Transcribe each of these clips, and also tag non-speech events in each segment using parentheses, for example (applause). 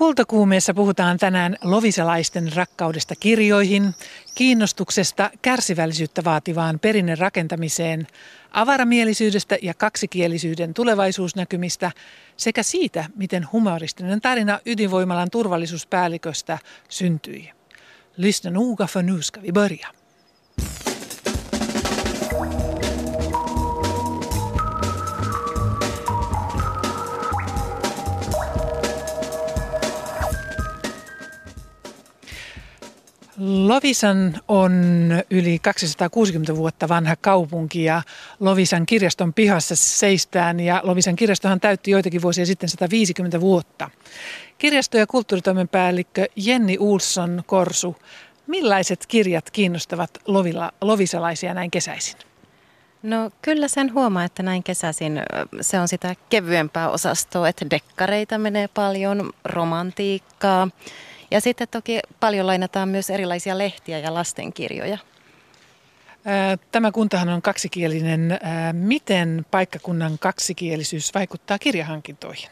Kultakuumeessa puhutaan tänään lovisalaisten rakkaudesta kirjoihin, kiinnostuksesta kärsivällisyyttä vaativaan perinne rakentamiseen, avaramielisyydestä ja kaksikielisyyden tulevaisuusnäkymistä sekä siitä, miten humoristinen tarina ydinvoimalan turvallisuuspäälliköstä syntyi. Lyssna noga för nu ska vi börja. Lovisan on yli 260 vuotta vanha kaupunki ja Lovisan kirjaston pihassa seistään ja Lovisan kirjastohan täytti joitakin vuosia sitten 150 vuotta. Kirjasto- ja kulttuuritoimen päällikkö Jenni Ulsson Korsu, millaiset kirjat kiinnostavat lovilla, lovisalaisia näin kesäisin? No kyllä sen huomaa, että näin kesäisin se on sitä kevyempää osastoa, että dekkareita menee paljon, romantiikkaa, ja sitten toki paljon lainataan myös erilaisia lehtiä ja lastenkirjoja. Tämä kuntahan on kaksikielinen. Miten paikkakunnan kaksikielisyys vaikuttaa kirjahankintoihin?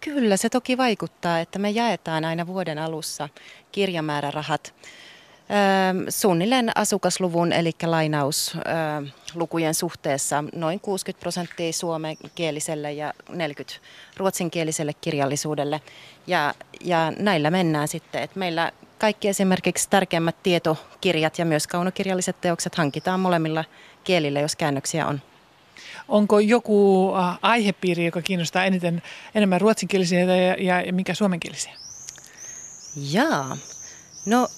Kyllä se toki vaikuttaa, että me jaetaan aina vuoden alussa kirjamäärärahat suunnilleen asukasluvun eli lainauslukujen suhteessa noin 60 prosenttia suomenkieliselle ja 40 ruotsinkieliselle kirjallisuudelle. Ja, ja näillä mennään sitten, että meillä kaikki esimerkiksi tärkeimmät tietokirjat ja myös kaunokirjalliset teokset hankitaan molemmilla kielillä, jos käännöksiä on. Onko joku aihepiiri, joka kiinnostaa eniten, enemmän ruotsinkielisiä ja, ja, ja mikä suomenkielisiä? Jaa. No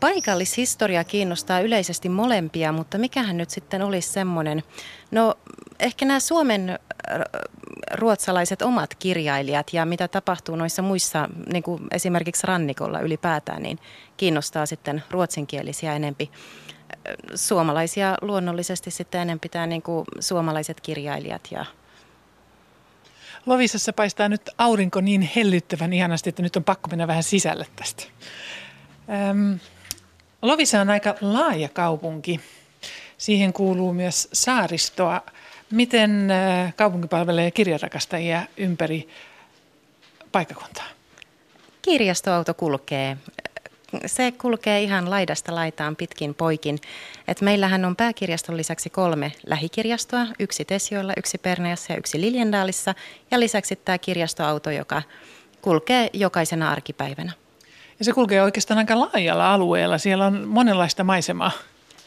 Paikallishistoria kiinnostaa yleisesti molempia, mutta mikähän nyt sitten olisi semmoinen, no ehkä nämä Suomen äh, ruotsalaiset omat kirjailijat ja mitä tapahtuu noissa muissa, niin kuin esimerkiksi rannikolla ylipäätään, niin kiinnostaa sitten ruotsinkielisiä enempi. Äh, suomalaisia luonnollisesti sitten enempi tämä niin kuin suomalaiset kirjailijat ja Lovisassa paistaa nyt aurinko niin hellyttävän ihanasti, että nyt on pakko mennä vähän sisälle tästä. Öm, Lovisa on aika laaja kaupunki. Siihen kuuluu myös saaristoa. Miten kaupunki palvelee kirjarakastajia ympäri paikkakuntaa? Kirjastoauto kulkee. Se kulkee ihan laidasta laitaan pitkin poikin. Et meillähän on pääkirjaston lisäksi kolme lähikirjastoa, yksi Tesioilla, yksi Perneassa ja yksi Liljendaalissa. Ja lisäksi tämä kirjastoauto, joka kulkee jokaisena arkipäivänä. Ja se kulkee oikeastaan aika laajalla alueella. Siellä on monenlaista maisemaa.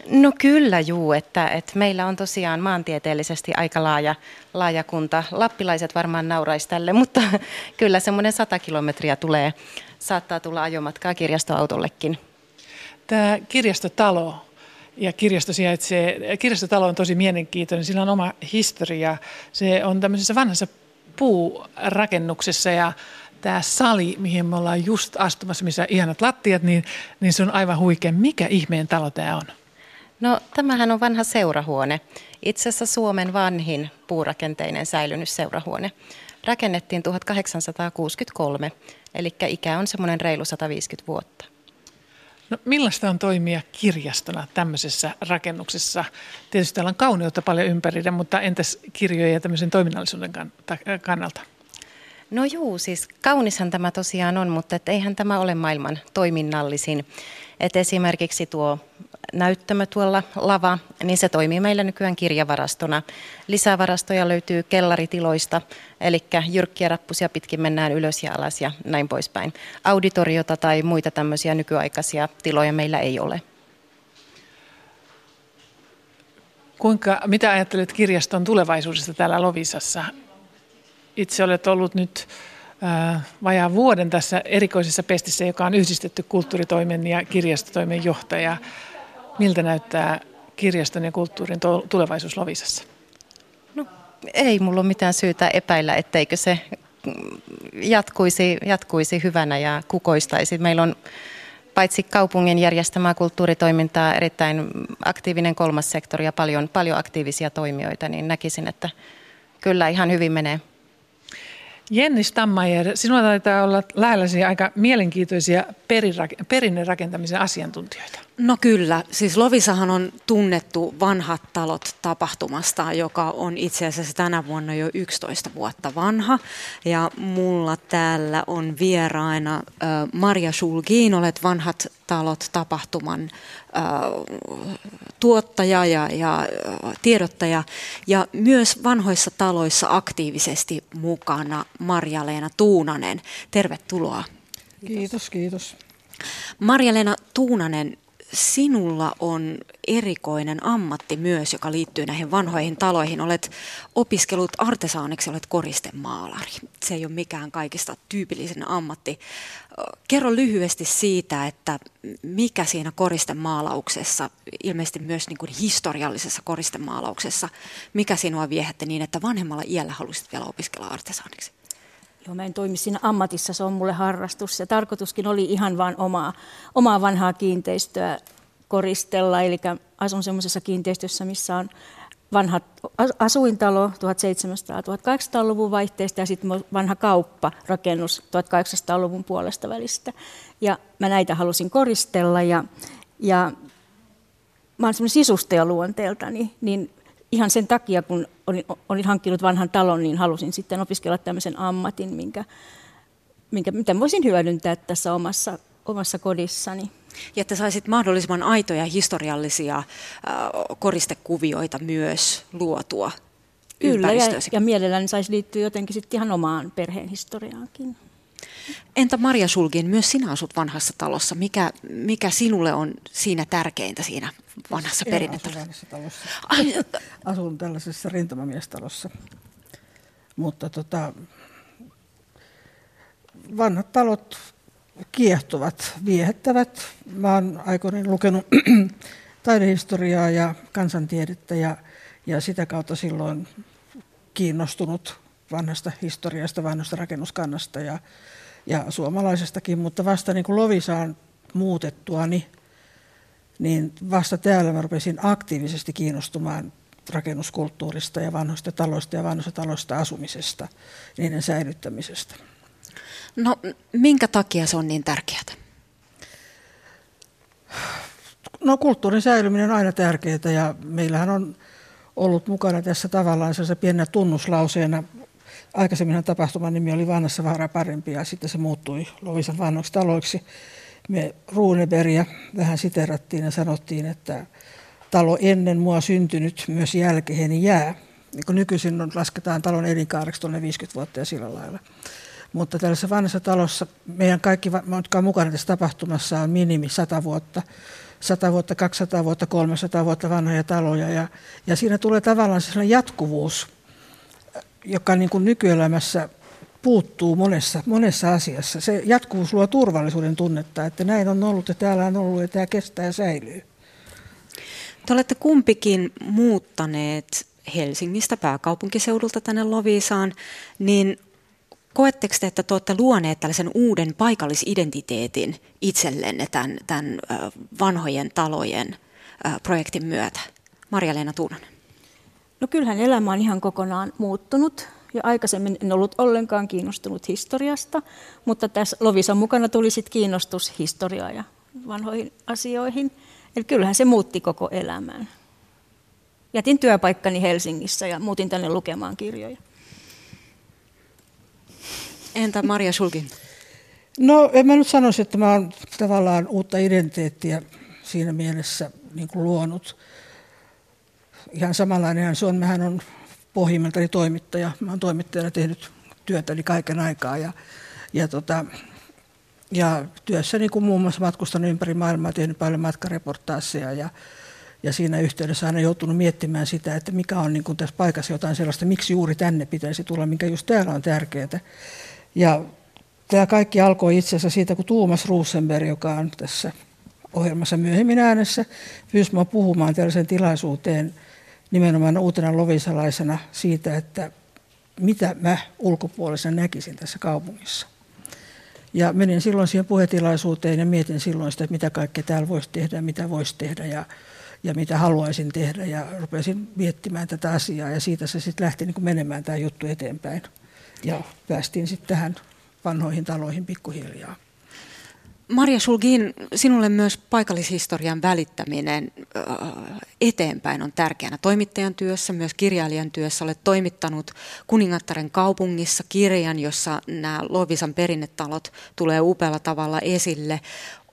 No kyllä juu, että, että meillä on tosiaan maantieteellisesti aika laaja, laaja kunta. Lappilaiset varmaan nauraisi tälle, mutta (laughs) kyllä semmoinen 100 kilometriä tulee, saattaa tulla ajomatkaa kirjastoautollekin. Tämä kirjastotalo ja kirjasto sijaitsee, kirjastotalo on tosi mielenkiintoinen, sillä on oma historia. Se on tämmöisessä vanhassa puurakennuksessa ja tämä sali, mihin me ollaan just astumassa, missä on ihanat lattiat, niin, niin se on aivan huikea. Mikä ihmeen talo tämä on? No tämähän on vanha seurahuone. Itse asiassa Suomen vanhin puurakenteinen säilynyt seurahuone. Rakennettiin 1863, eli ikä on semmoinen reilu 150 vuotta. No millaista on toimia kirjastona tämmöisessä rakennuksessa? Tietysti täällä on kauneutta paljon ympärillä, mutta entäs kirjojen ja tämmöisen toiminnallisuuden kannalta? No juu, siis kaunishan tämä tosiaan on, mutta et eihän tämä ole maailman toiminnallisin. Et esimerkiksi tuo näyttämö tuolla lava, niin se toimii meillä nykyään kirjavarastona. Lisävarastoja löytyy kellaritiloista, eli jyrkkiä rappusia pitkin mennään ylös ja alas ja näin poispäin. Auditoriota tai muita tämmöisiä nykyaikaisia tiloja meillä ei ole. Kuinka, mitä ajattelet kirjaston tulevaisuudesta täällä Lovisassa? Itse olet ollut nyt vajaan vuoden tässä erikoisessa pestissä, joka on yhdistetty kulttuuritoimen ja kirjastotoimen johtaja. Miltä näyttää kirjaston ja kulttuurin tulevaisuus Lovisassa? No, ei mulla ole mitään syytä epäillä, etteikö se jatkuisi, jatkuisi hyvänä ja kukoistaisi. Meillä on paitsi kaupungin järjestämää kulttuuritoimintaa, erittäin aktiivinen kolmas sektori ja paljon, paljon aktiivisia toimijoita, niin näkisin, että kyllä ihan hyvin menee. Jenni Stammajer, sinulla taitaa olla lähelläsi aika mielenkiintoisia perinne rakentamisen asiantuntijoita. No kyllä, siis Lovisahan on tunnettu vanhat talot tapahtumasta, joka on itse asiassa tänä vuonna jo 11 vuotta vanha. Ja mulla täällä on vieraina Maria Schulgin, olet vanhat talot tapahtuman tuottaja ja, ja tiedottaja. Ja myös vanhoissa taloissa aktiivisesti mukana Marja-Leena Tuunanen. Tervetuloa. Kiitos, kiitos. Marja-Leena Tuunanen, sinulla on erikoinen ammatti myös, joka liittyy näihin vanhoihin taloihin. Olet opiskellut artesaaniksi, olet koristemaalari. Se ei ole mikään kaikista tyypillisen ammatti. Kerro lyhyesti siitä, että mikä siinä koristemaalauksessa, ilmeisesti myös niin kuin historiallisessa koristemaalauksessa, mikä sinua viehätti niin, että vanhemmalla iällä halusit vielä opiskella artesaaniksi? Joo, mä en toimi siinä ammatissa, se on mulle harrastus. Ja tarkoituskin oli ihan vain omaa, omaa vanhaa kiinteistöä koristella. Eli asun semmoisessa kiinteistössä, missä on vanha asuintalo 1700-1800-luvun vaihteesta ja sitten vanha kauppa, rakennus 1800-luvun puolesta välistä. Ja mä näitä halusin koristella ja, ja mä oon semmoinen sisustaja luonteeltani, niin ihan sen takia, kun olin, olin hankkinut vanhan talon, niin halusin sitten opiskella tämmöisen ammatin, minkä, minkä, mitä voisin hyödyntää tässä omassa, omassa kodissani. Ja että saisit mahdollisimman aitoja historiallisia äh, koristekuvioita myös luotua Kyllä, ja, ja mielelläni saisi liittyä jotenkin sitten ihan omaan perheen historiaankin. Entä Maria Sulkin, myös sinä asut vanhassa talossa. Mikä, mikä sinulle on siinä tärkeintä siinä vanhassa perinnetalossa? Asun tällaisessa rintamamiestalossa. Mutta tota, vanhat talot kiehtovat, viehättävät. Mä oon aikoinaan lukenut (clears throat) taidehistoriaa ja kansantiedettä ja, ja sitä kautta silloin kiinnostunut vanhasta historiasta, vanhasta rakennuskannasta ja, ja suomalaisestakin, mutta vasta niin kuin Lovisaan muutettua, niin, niin vasta täällä mä rupesin aktiivisesti kiinnostumaan rakennuskulttuurista ja vanhoista taloista ja vanhoista taloista asumisesta, niiden säilyttämisestä. No minkä takia se on niin tärkeää? No kulttuurin säilyminen on aina tärkeää ja meillähän on ollut mukana tässä tavallaan se pienenä tunnuslauseena aikaisemmin tapahtuman nimi oli Vanhassa vaara parempi ja sitten se muuttui Lovisan vanhoiksi taloiksi. Me Runeberia vähän siterattiin ja sanottiin, että talo ennen mua syntynyt myös jälkeeni jää. Niin nykyisin on, lasketaan talon elinkaareksi tuonne 50 vuotta ja sillä lailla. Mutta tällaisessa vanhassa talossa meidän kaikki, jotka on mukana tässä tapahtumassa, on minimi 100 vuotta. 100 vuotta, 200 vuotta, 300 vuotta vanhoja taloja. Ja, ja siinä tulee tavallaan sellainen jatkuvuus joka niin kuin nykyelämässä puuttuu monessa, monessa asiassa. Se jatkuvuus luo turvallisuuden tunnetta, että näin on ollut ja täällä on ollut ja tämä kestää ja säilyy. Te olette kumpikin muuttaneet Helsingistä pääkaupunkiseudulta tänne Loviisaan, niin koetteko te, että te olette luoneet tällaisen uuden paikallisidentiteetin itsellenne tämän, tämän vanhojen talojen projektin myötä? Marja-Leena Tuunanen. No kyllähän elämä on ihan kokonaan muuttunut. Ja aikaisemmin en ollut ollenkaan kiinnostunut historiasta, mutta tässä Lovisan mukana tuli sitten kiinnostus historiaa ja vanhoihin asioihin. Eli kyllähän se muutti koko elämän. Jätin työpaikkani Helsingissä ja muutin tänne lukemaan kirjoja. Entä Maria Sulkin? No en mä nyt sanoisi, että mä oon tavallaan uutta identiteettiä siinä mielessä niin kuin luonut ihan samanlainen se on. Mähän on pohjimmiltani toimittaja. Mä oon toimittajana tehnyt työtäni kaiken aikaa ja, ja, tota, ja työssäni niin kun muun muassa matkustanut ympäri maailmaa, tehnyt paljon matkareportaaseja ja, ja siinä yhteydessä aina joutunut miettimään sitä, että mikä on niin kuin tässä paikassa jotain sellaista, miksi juuri tänne pitäisi tulla, mikä just täällä on tärkeää. Ja tämä kaikki alkoi itse asiassa siitä, kun Tuomas Rosenberg, joka on tässä ohjelmassa myöhemmin äänessä, pyysi minua puhumaan tällaiseen tilaisuuteen – nimenomaan uutena lovisalaisena siitä, että mitä mä ulkopuolisena näkisin tässä kaupungissa. Ja menin silloin siihen puhetilaisuuteen ja mietin silloin sitä, että mitä kaikkea täällä voisi tehdä, mitä voisi tehdä ja, ja mitä haluaisin tehdä. Ja rupesin miettimään tätä asiaa ja siitä se sitten lähti niin kuin menemään tämä juttu eteenpäin. Ja päästiin sitten tähän vanhoihin taloihin pikkuhiljaa. Maria Sulgin, sinulle myös paikallishistorian välittäminen eteenpäin on tärkeänä toimittajan työssä, myös kirjailijan työssä. Olet toimittanut Kuningattaren kaupungissa kirjan, jossa nämä Lovisan perinnetalot tulee upealla tavalla esille.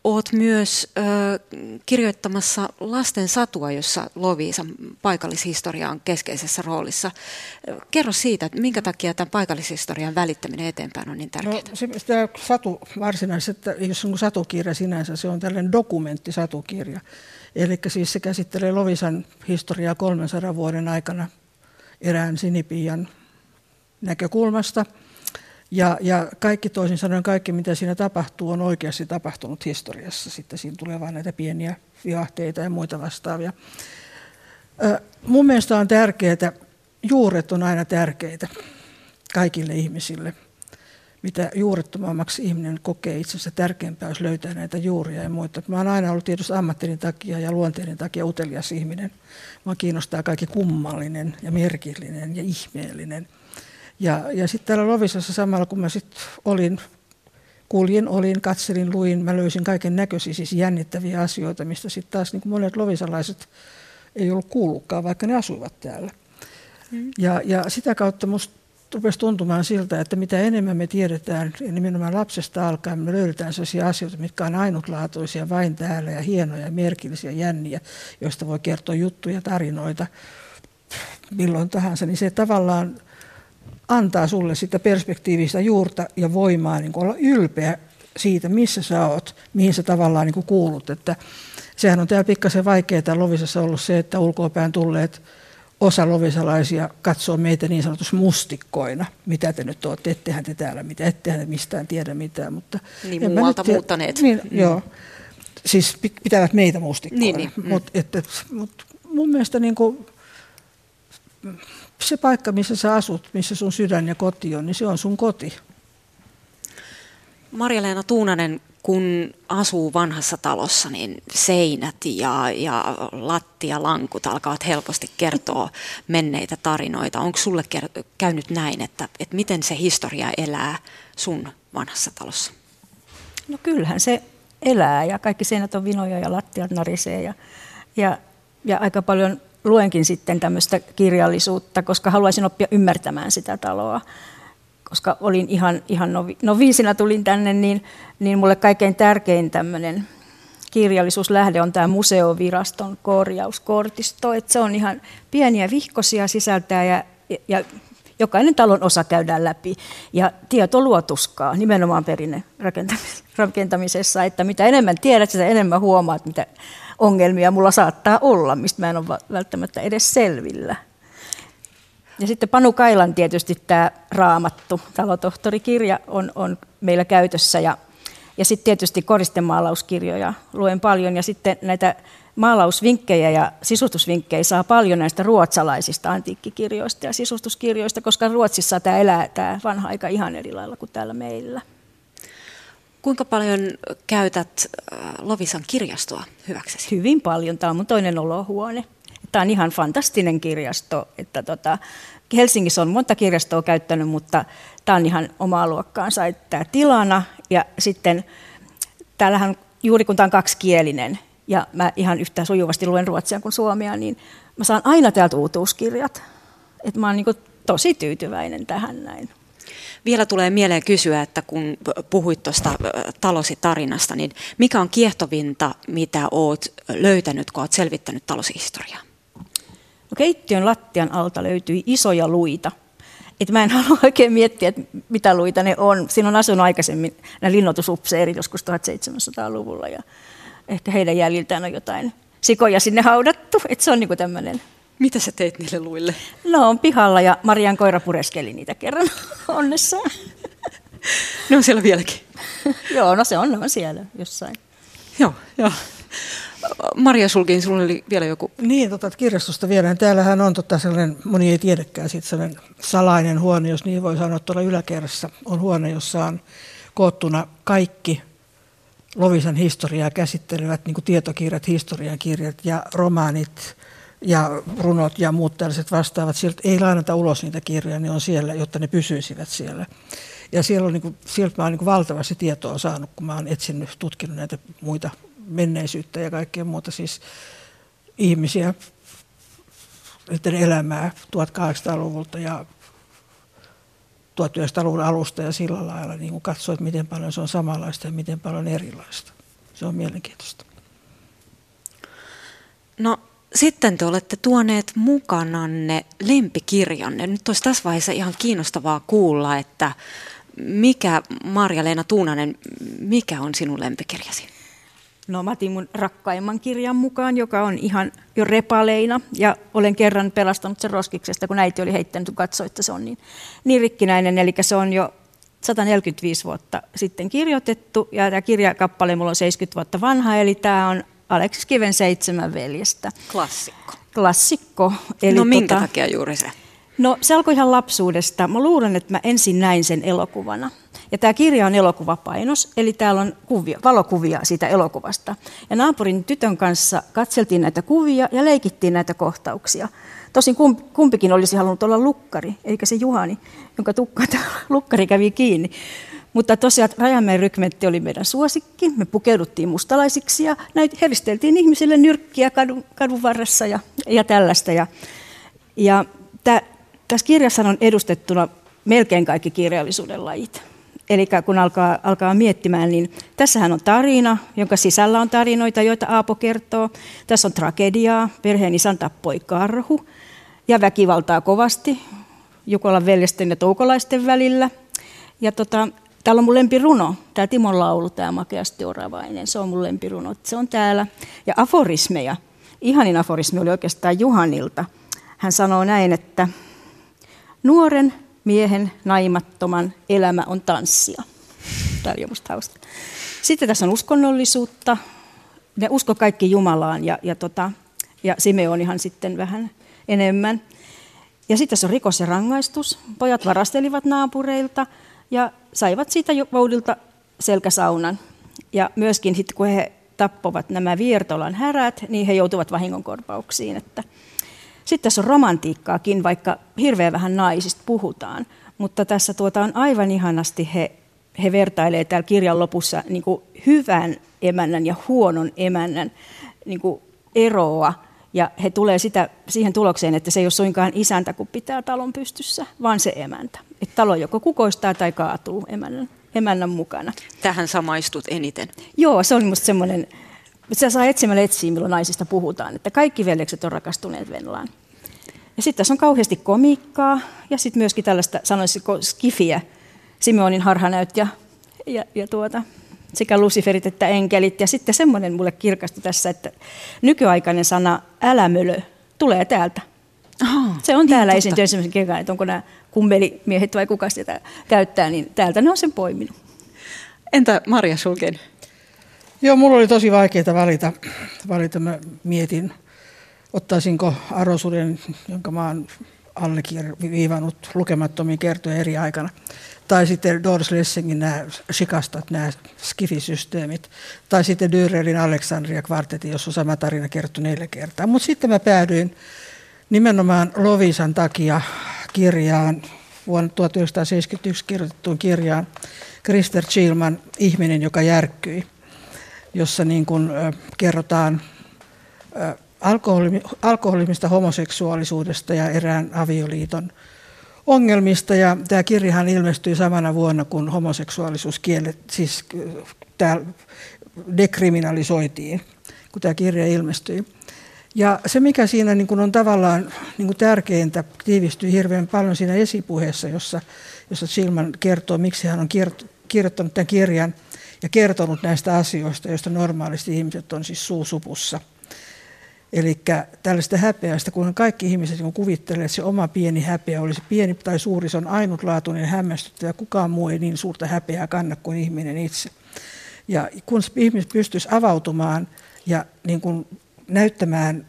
Oot myös ö, kirjoittamassa lasten satua, jossa Loviisan paikallishistoria on keskeisessä roolissa. Kerro siitä, että minkä takia tämän paikallishistorian välittäminen eteenpäin on niin tärkeää? No, se, tämä satu varsinaisesti, jos on satukirja sinänsä, se on tällainen dokumenttisatukirja. Eli siis se käsittelee Lovisan historiaa 300 vuoden aikana erään sinipian näkökulmasta – ja, ja kaikki toisin sanoen, kaikki mitä siinä tapahtuu, on oikeasti tapahtunut historiassa. Sitten siinä tulee vain näitä pieniä viahteita ja muita vastaavia. Mun mielestä on tärkeää, juuret on aina tärkeitä kaikille ihmisille. Mitä juurettomammaksi ihminen kokee itsensä tärkeämpää, jos löytää näitä juuria ja muita. Mä oon aina ollut tietysti ammattini takia ja luonteiden takia utelias ihminen. Mä kiinnostaa kaikki kummallinen ja merkillinen ja ihmeellinen – ja, ja sitten täällä Lovisassa samalla, kun mä sitten olin, kuljin, olin, katselin, luin, mä löysin kaiken näköisiä siis jännittäviä asioita, mistä sitten taas niin monet lovisalaiset ei ollut kuullutkaan, vaikka ne asuivat täällä. Mm. Ja, ja sitä kautta musta rupesi tuntumaan siltä, että mitä enemmän me tiedetään, ja nimenomaan lapsesta alkaen, me löydetään sellaisia asioita, mitkä on ainutlaatuisia vain täällä ja hienoja, merkillisiä, jänniä, joista voi kertoa juttuja, tarinoita milloin tahansa, niin se tavallaan antaa sulle sitä perspektiivistä juurta ja voimaa niin olla ylpeä siitä, missä sä oot, mihin sä tavallaan niin kuulut. Että sehän on täällä pikkasen vaikeaa Lovisassa ollut se, että ulkoopään tulleet osa lovisalaisia katsoo meitä niin sanotusti mustikkoina. Mitä te nyt olette, ettehän te täällä mitä, ettehän te mistään tiedä mitään. Mutta niin muualta muuttaneet. Niin, mm. Joo, siis pitävät meitä mustikkoina. Niin, niin. Mm. Mut, että, mut mun mielestä niin kuin, se paikka, missä sä asut, missä sun sydän ja koti on, niin se on sun koti. Marja-Leena Tuunanen, kun asuu vanhassa talossa, niin seinät ja, ja lattialankut alkavat helposti kertoa menneitä tarinoita. Onko sulle käynyt näin, että, että miten se historia elää sun vanhassa talossa? No kyllähän se elää ja kaikki seinät on vinoja ja lattiat narisee ja, ja, ja aika paljon luenkin sitten tämmöistä kirjallisuutta, koska haluaisin oppia ymmärtämään sitä taloa. Koska olin ihan, ihan novi, noviisina tulin tänne, niin, niin mulle kaikkein tärkein tämmöinen kirjallisuuslähde on tämä museoviraston korjauskortisto. Että se on ihan pieniä vihkosia sisältää ja, ja jokainen talon osa käydään läpi. Ja tieto luotuskaa nimenomaan perinne rakentamisessa, että mitä enemmän tiedät, sitä enemmän huomaat, mitä ongelmia mulla saattaa olla, mistä mä en ole välttämättä edes selvillä. Ja sitten Panu Kailan tietysti tämä raamattu, talotohtorikirja on, on meillä käytössä ja, ja sitten tietysti koristemaalauskirjoja luen paljon ja sitten näitä maalausvinkkejä ja sisustusvinkkejä saa paljon näistä ruotsalaisista antiikkikirjoista ja sisustuskirjoista, koska Ruotsissa tämä elää tämä vanha aika ihan eri lailla kuin täällä meillä. Kuinka paljon käytät äh, Lovisan kirjastoa hyväksesi? Hyvin paljon. Tämä on mun toinen olohuone. Tämä on ihan fantastinen kirjasto. Että tota, Helsingissä on monta kirjastoa käyttänyt, mutta tämä on ihan omaa luokkaansa. Tämä tilana ja sitten täällähän juuri kun tämä on kaksikielinen ja mä ihan yhtä sujuvasti luen ruotsia kuin suomea, niin mä saan aina täältä uutuuskirjat. Että mä oon niin tosi tyytyväinen tähän näin. Vielä tulee mieleen kysyä, että kun puhuit tuosta talosi tarinasta, niin mikä on kiehtovinta, mitä oot löytänyt, kun oot selvittänyt taloshistoriaa? No, keittiön lattian alta löytyi isoja luita. Et mä en (laughs) halua oikein miettiä, että mitä luita ne on. Siinä on asunut aikaisemmin nämä linnoitusupseerit joskus 1700-luvulla ja ehkä heidän jäljiltään on jotain sikoja sinne haudattu. Et se on niinku tämmöinen mitä sä teit niille luille? No on pihalla ja Marian koira pureskeli niitä kerran (laughs) onnessaan. Ne on siellä vieläkin? (laughs) joo, no se on, ne on siellä jossain. Joo, joo. Maria Sulkin, sinulla oli vielä joku... Niin, tota, kirjastosta vielä. Täällähän on tota sellainen, moni ei tiedäkään, sit sellainen salainen huone, jos niin voi sanoa, tuolla yläkerrassa on huone, jossa on koottuna kaikki Lovisan historiaa käsittelevät niin tietokirjat, historiankirjat ja romaanit, ja runot ja muut tällaiset vastaavat, sieltä ei lainata ulos niitä kirjoja, ne on siellä, jotta ne pysyisivät siellä. Ja siellä on, niin kuin, sieltä mä olen niin valtavasti tietoa saanut, kun mä olen etsinyt, tutkinut näitä muita menneisyyttä ja kaikkea muuta, siis ihmisiä, niiden elämää 1800-luvulta ja 1900-luvun alusta ja sillä lailla niin katsoa, että miten paljon se on samanlaista ja miten paljon erilaista. Se on mielenkiintoista. No sitten te olette tuoneet mukananne lempikirjanne. Nyt olisi tässä vaiheessa ihan kiinnostavaa kuulla, että mikä, Marja-Leena Tuunanen, mikä on sinun lempikirjasi? No mä otin mun rakkaimman kirjan mukaan, joka on ihan jo repaleina. Ja olen kerran pelastanut sen roskiksesta, kun äiti oli heittänyt, kun katsoi, että se on niin, niin rikkinäinen. Eli se on jo 145 vuotta sitten kirjoitettu. Ja tämä kirjakappale mulla on 70 vuotta vanha, eli tämä on Aleksis Kiven Seitsemän veljestä. Klassikko. Klassikko. Eli no minkä tota, takia juuri se? No se alkoi ihan lapsuudesta. Mä luulen, että mä ensin näin sen elokuvana. Ja tämä kirja on elokuvapainos, eli täällä on kuvia, valokuvia siitä elokuvasta. Ja naapurin tytön kanssa katseltiin näitä kuvia ja leikittiin näitä kohtauksia. Tosin kumpikin olisi halunnut olla lukkari, eikä se Juhani, jonka tukka (laughs) lukkari kävi kiinni. Mutta tosiaan Rajamäen rykmentti oli meidän suosikki. Me pukeuduttiin mustalaisiksi ja näitä heristeltiin ihmisille nyrkkiä kadun, kadun varressa ja, ja tällaista. Ja, ja tä, tässä kirjassa on edustettuna melkein kaikki kirjallisuuden lajit. Eli kun alkaa, alkaa miettimään, niin tässähän on tarina, jonka sisällä on tarinoita, joita Aapo kertoo. Tässä on tragediaa, perheen isän tappoi karhu ja väkivaltaa kovasti Jukolan veljesten ja toukolaisten välillä. Ja tota, täällä on mun lempiruno, tämä Timon laulu, tämä Makeasti oravainen, se on mun lempiruno, se on täällä. Ja aforismeja, ihanin aforismi oli oikeastaan Juhanilta. Hän sanoo näin, että nuoren miehen naimattoman elämä on tanssia. Tämä oli musta hauska. Sitten tässä on uskonnollisuutta. Ne usko kaikki Jumalaan ja, ja, tota, ja Simeonihan sitten vähän enemmän. Ja sitten tässä on rikos ja rangaistus. Pojat varastelivat naapureilta ja saivat siitä voudilta selkäsaunan. Ja myöskin sitten kun he tappovat nämä Viertolan härät, niin he joutuvat vahingonkorvauksiin. Että sitten tässä on romantiikkaakin, vaikka hirveän vähän naisista puhutaan. Mutta tässä tuota on aivan ihanasti he, he vertailee täällä kirjan lopussa niin hyvän emännän ja huonon emännän niin eroa. Ja he tulee sitä, siihen tulokseen, että se ei ole suinkaan isäntä, kun pitää talon pystyssä, vaan se emäntä. Että talo joko kukoistaa tai kaatuu emännän, emännän mukana. Tähän samaistut eniten. Joo, se oli minusta semmoinen se saa etsimällä etsiä, milloin naisista puhutaan, että kaikki veljekset on rakastuneet Venlaan. Ja sitten tässä on kauheasti komiikkaa ja sitten myöskin tällaista, sanoisiko, skifiä, Simeonin harhanäyt ja, ja, ja tuota, sekä luciferit että enkelit. Ja sitten semmoinen mulle kirkastui tässä, että nykyaikainen sana älämölö tulee täältä. Aha, se on niin täällä esiintynyt ensimmäisen kerran, että onko nämä kummelimiehet vai kuka sitä käyttää, niin täältä ne on sen poiminut. Entä Marja Sulken? Joo, mulla oli tosi vaikeaa valita. valita. Mä mietin, ottaisinko Arosuden, jonka mä oon alleviivannut lukemattomiin kertoja eri aikana. Tai sitten Doris Lessingin nämä shikastat, nämä skifisysteemit. Tai sitten Dürerin Alexandria kvartetti, jossa on sama tarina kerrottu neljä kertaa. Mutta sitten mä päädyin nimenomaan Lovisan takia kirjaan, vuonna 1971 kirjoitettuun kirjaan Krister Chilman Ihminen, joka järkkyi jossa niin kuin, kerrotaan alkoholimista, homoseksuaalisuudesta ja erään avioliiton ongelmista. Ja tämä kirjahan ilmestyi samana vuonna, kun homoseksuaalisuus kielet, siis tämä dekriminalisoitiin, kun tämä kirja ilmestyi. Ja se, mikä siinä niin kuin on tavallaan niin kuin tärkeintä, tiivistyy hirveän paljon siinä esipuheessa, jossa, jossa Silman kertoo, miksi hän on kirjoittanut tämän kirjan – ja kertonut näistä asioista, joista normaalisti ihmiset on siis suusupussa. Eli tällaista häpeästä, kun kaikki ihmiset niin kuvittelee, että se oma pieni häpeä olisi pieni tai suuri, se on ainutlaatuinen hämmästyttävä. Kukaan muu ei niin suurta häpeää kanna kuin ihminen itse. Ja kun ihmiset pystyisi avautumaan ja niin kuin näyttämään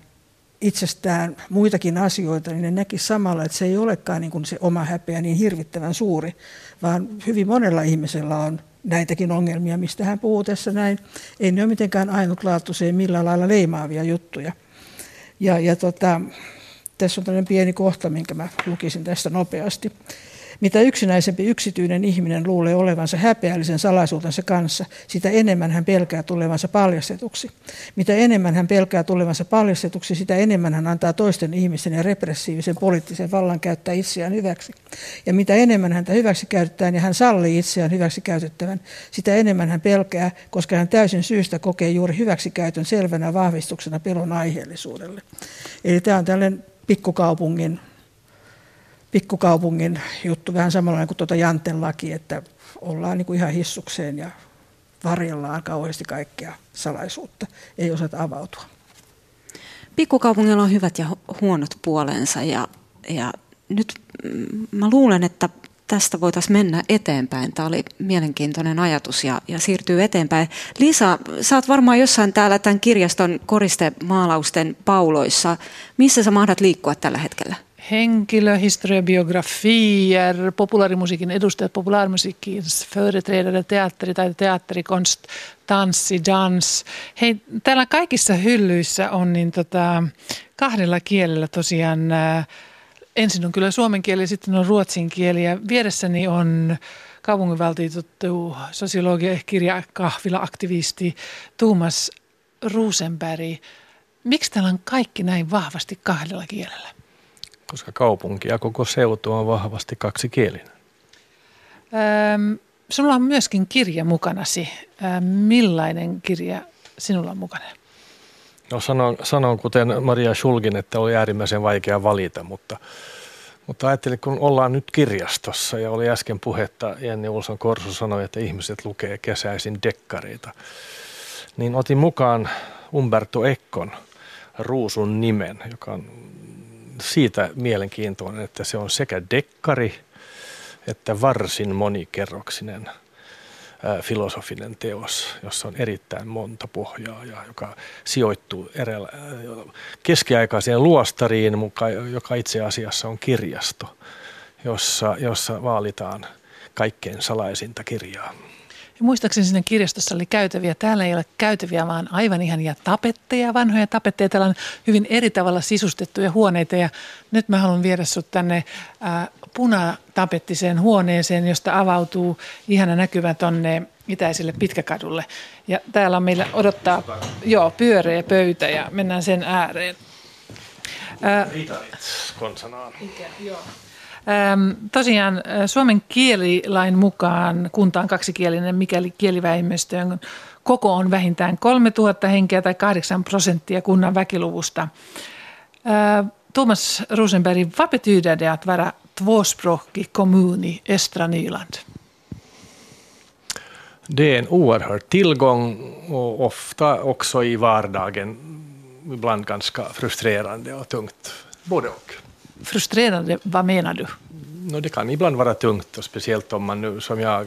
itsestään muitakin asioita, niin ne näki samalla, että se ei olekaan niin kuin se oma häpeä niin hirvittävän suuri, vaan hyvin monella ihmisellä on näitäkin ongelmia, mistä hän puhuu tässä näin. Ei ne ole mitenkään ainutlaatuisia millään lailla leimaavia juttuja. Ja, ja tota, tässä on tämmöinen pieni kohta, minkä mä lukisin tästä nopeasti. Mitä yksinäisempi yksityinen ihminen luulee olevansa häpeällisen salaisuutensa kanssa, sitä enemmän hän pelkää tulevansa paljastetuksi. Mitä enemmän hän pelkää tulevansa paljastetuksi, sitä enemmän hän antaa toisten ihmisten ja repressiivisen poliittisen vallan käyttää itseään hyväksi. Ja mitä enemmän häntä hyväksi käytetään ja hän sallii itseään hyväksi käytettävän, sitä enemmän hän pelkää, koska hän täysin syystä kokee juuri hyväksikäytön selvänä vahvistuksena pelon aiheellisuudelle. Eli tämä on tällainen pikkukaupungin pikkukaupungin juttu, vähän samalla kuin tuota Janten laki, että ollaan niin kuin ihan hissukseen ja varjellaan kauheasti kaikkea salaisuutta, ei osata avautua. Pikkukaupungilla on hyvät ja huonot puolensa ja, ja nyt mä luulen, että tästä voitaisiin mennä eteenpäin. Tämä oli mielenkiintoinen ajatus ja, ja siirtyy eteenpäin. Liisa, sä oot varmaan jossain täällä tämän kirjaston koristemaalausten pauloissa. Missä sä mahdat liikkua tällä hetkellä? Henkilö, historia, biografier, populaarimusiikin edustajat, populaarimusiikin företrädare, teatteri tai teatterikonst, tanssi, dans. Hei, täällä kaikissa hyllyissä on niin tota, kahdella kielellä tosiaan, äh, ensin on kyllä suomen kieli ja sitten on ruotsin kieli ja vieressäni on kaupunginvaltuutettu, sosiologi ja kirjakahvila-aktivisti Tuomas Rosenberg. Miksi täällä on kaikki näin vahvasti kahdella kielellä? Koska kaupunki ja koko seutu on vahvasti kaksikielinen. Öm, sinulla on myöskin kirja mukanasi. Öm, millainen kirja sinulla on mukana? No sanon, sanon kuten Maria Schulgin, että oli äärimmäisen vaikea valita, mutta, mutta ajattelin, kun ollaan nyt kirjastossa ja oli äsken puhetta, Jenni Ulson Korsu sanoi, että ihmiset lukee kesäisin dekkareita, niin otin mukaan Umberto Ekkon Ruusun nimen, joka on siitä mielenkiintoinen, että se on sekä dekkari että varsin monikerroksinen filosofinen teos, jossa on erittäin monta pohjaa ja joka sijoittuu erellä, keskiaikaiseen luostariin, joka itse asiassa on kirjasto, jossa, jossa vaalitaan kaikkein salaisinta kirjaa. Ja muistaakseni siinä kirjastossa oli käytäviä. Täällä ei ole käytäviä, vaan aivan ihania tapetteja, vanhoja tapetteja. Täällä on hyvin eri tavalla sisustettuja huoneita ja nyt mä haluan viedä sut tänne äh, punatapettiseen huoneeseen, josta avautuu ihana näkyvä tonne itäiselle Pitkäkadulle. Ja täällä on meillä odottaa joo, pyöreä pöytä ja mennään sen ääreen. Äh, Ritarit konsanaan. Joo. Tosiaan suomen kielilain mukaan kunta on kaksikielinen, mikäli kielivähemmistön koko on vähintään 3000 henkeä tai 8 prosenttia kunnan väkiluvusta. Thomas Rosenberg, vad betyder det att vara tvåspråkig kommun i östra Nyland? Det är en oerhörd tillgång och ofta också i vardagen ibland ganska frustrerande och tungt, både och. Frustrerande, vad menar du? No, det kan ibland vara tungt, och speciellt om man nu, som jag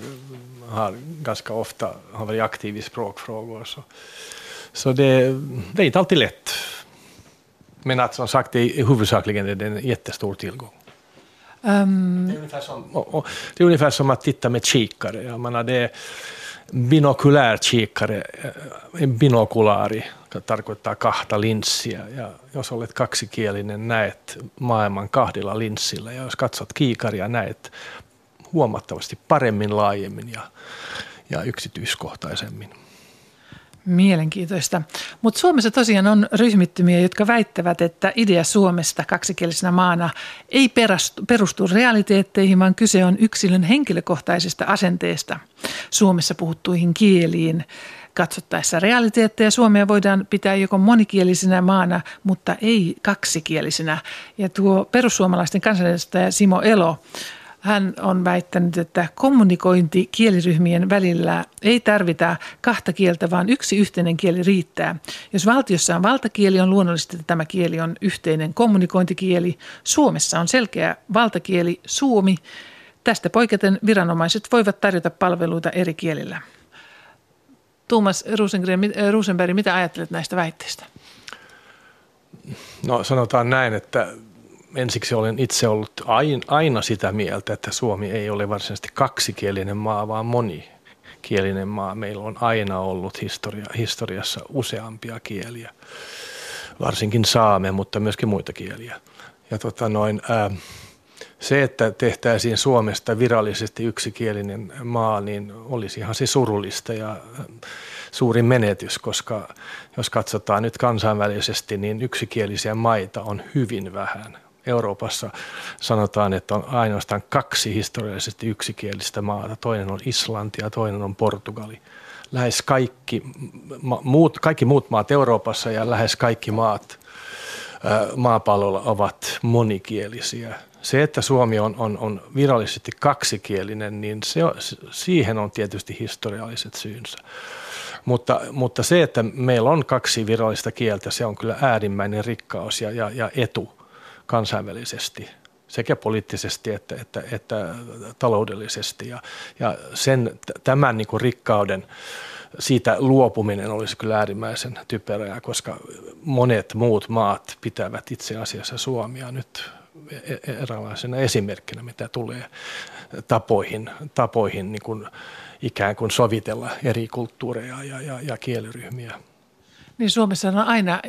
har ganska ofta har varit aktiv i språkfrågor. Så, så det, det är inte alltid lätt. Men att som sagt, det är, huvudsakligen är det en jättestor tillgång. Um... Det, är ungefär som, och, och, det är ungefär som att titta med kikare. Jag menar, det, binokulär kikare, eh, binokulaari tarkoittaa kahta linssiä. Ja jos olet kaksikielinen, näet maailman kahdella linssillä. Ja jos katsot kiikaria, näet huomattavasti paremmin, laajemmin ja, ja yksityiskohtaisemmin. Mielenkiintoista. Mutta Suomessa tosiaan on ryhmittymiä, jotka väittävät, että idea Suomesta kaksikielisenä maana ei perustu realiteetteihin, vaan kyse on yksilön henkilökohtaisesta asenteesta Suomessa puhuttuihin kieliin. Katsottaessa realiteetteja Suomea voidaan pitää joko monikielisenä maana, mutta ei kaksikielisenä. Ja tuo perussuomalaisten kansanedustaja Simo Elo hän on väittänyt, että kommunikointi kieliryhmien välillä ei tarvita kahta kieltä, vaan yksi yhteinen kieli riittää. Jos valtiossa on valtakieli, on luonnollisesti, että tämä kieli on yhteinen kommunikointikieli. Suomessa on selkeä valtakieli suomi. Tästä poiketen viranomaiset voivat tarjota palveluita eri kielillä. Tuomas Rosenberg, mitä ajattelet näistä väitteistä? No sanotaan näin, että ensiksi olen itse ollut aina sitä mieltä, että Suomi ei ole varsinaisesti kaksikielinen maa, vaan monikielinen maa. Meillä on aina ollut historia, historiassa useampia kieliä. varsinkin saame, mutta myöskin muita kieliä. Ja tota noin, ää, se, että tehtäisiin Suomesta virallisesti yksikielinen maa, niin olisi ihan siis surullista ja suuri menetys, koska jos katsotaan nyt kansainvälisesti, niin yksikielisiä maita on hyvin vähän. Euroopassa sanotaan, että on ainoastaan kaksi historiallisesti yksikielistä maata. Toinen on Islanti ja toinen on Portugali. Lähes kaikki, muut, kaikki muut maat Euroopassa ja lähes kaikki maat maapallolla ovat monikielisiä. Se, että Suomi on, on, on virallisesti kaksikielinen, niin se, siihen on tietysti historialliset syynsä. Mutta, mutta se, että meillä on kaksi virallista kieltä, se on kyllä äärimmäinen rikkaus ja, ja, ja etu kansainvälisesti sekä poliittisesti että, että, että taloudellisesti. Ja, ja sen, tämän niin kuin rikkauden siitä luopuminen olisi kyllä äärimmäisen typerää, koska monet muut maat pitävät itse asiassa Suomia nyt eräänlaisena esimerkkinä, mitä tulee tapoihin, tapoihin niin kuin ikään kuin sovitella eri kulttuureja ja, ja, ja kieliryhmiä. Niin Suomessa on aina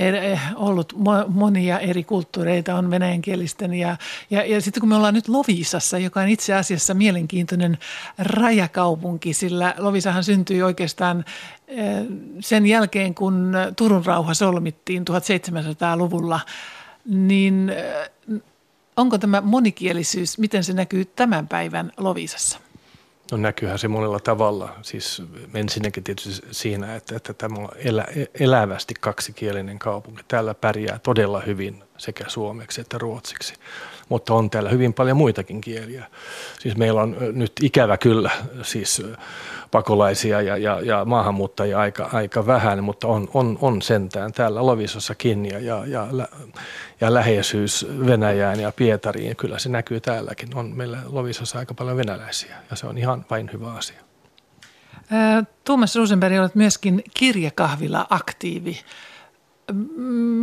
ollut monia eri kulttuureita, on venäjänkielisten ja, ja, ja sitten kun me ollaan nyt Lovisassa, joka on itse asiassa mielenkiintoinen rajakaupunki, sillä Lovisahan syntyi oikeastaan eh, sen jälkeen, kun Turun rauha solmittiin 1700-luvulla, niin onko tämä monikielisyys, miten se näkyy tämän päivän Lovisassa? No näkyyhän se monella tavalla. Siis ensinnäkin tietysti siinä, että, että tämä on elä, elävästi kaksikielinen kaupunki. Täällä pärjää todella hyvin sekä suomeksi että ruotsiksi. Mutta on täällä hyvin paljon muitakin kieliä. Siis meillä on nyt ikävä kyllä siis pakolaisia ja, ja, ja maahanmuuttajia aika, aika vähän, mutta on, on, on sentään täällä Lovisossakin ja, ja, ja, ja läheisyys Venäjään ja Pietariin. Kyllä se näkyy täälläkin. On meillä Lovisossa aika paljon venäläisiä ja se on ihan vain hyvä asia. Tuomas Rosenberg, olet myöskin kirjakahvila aktiivi.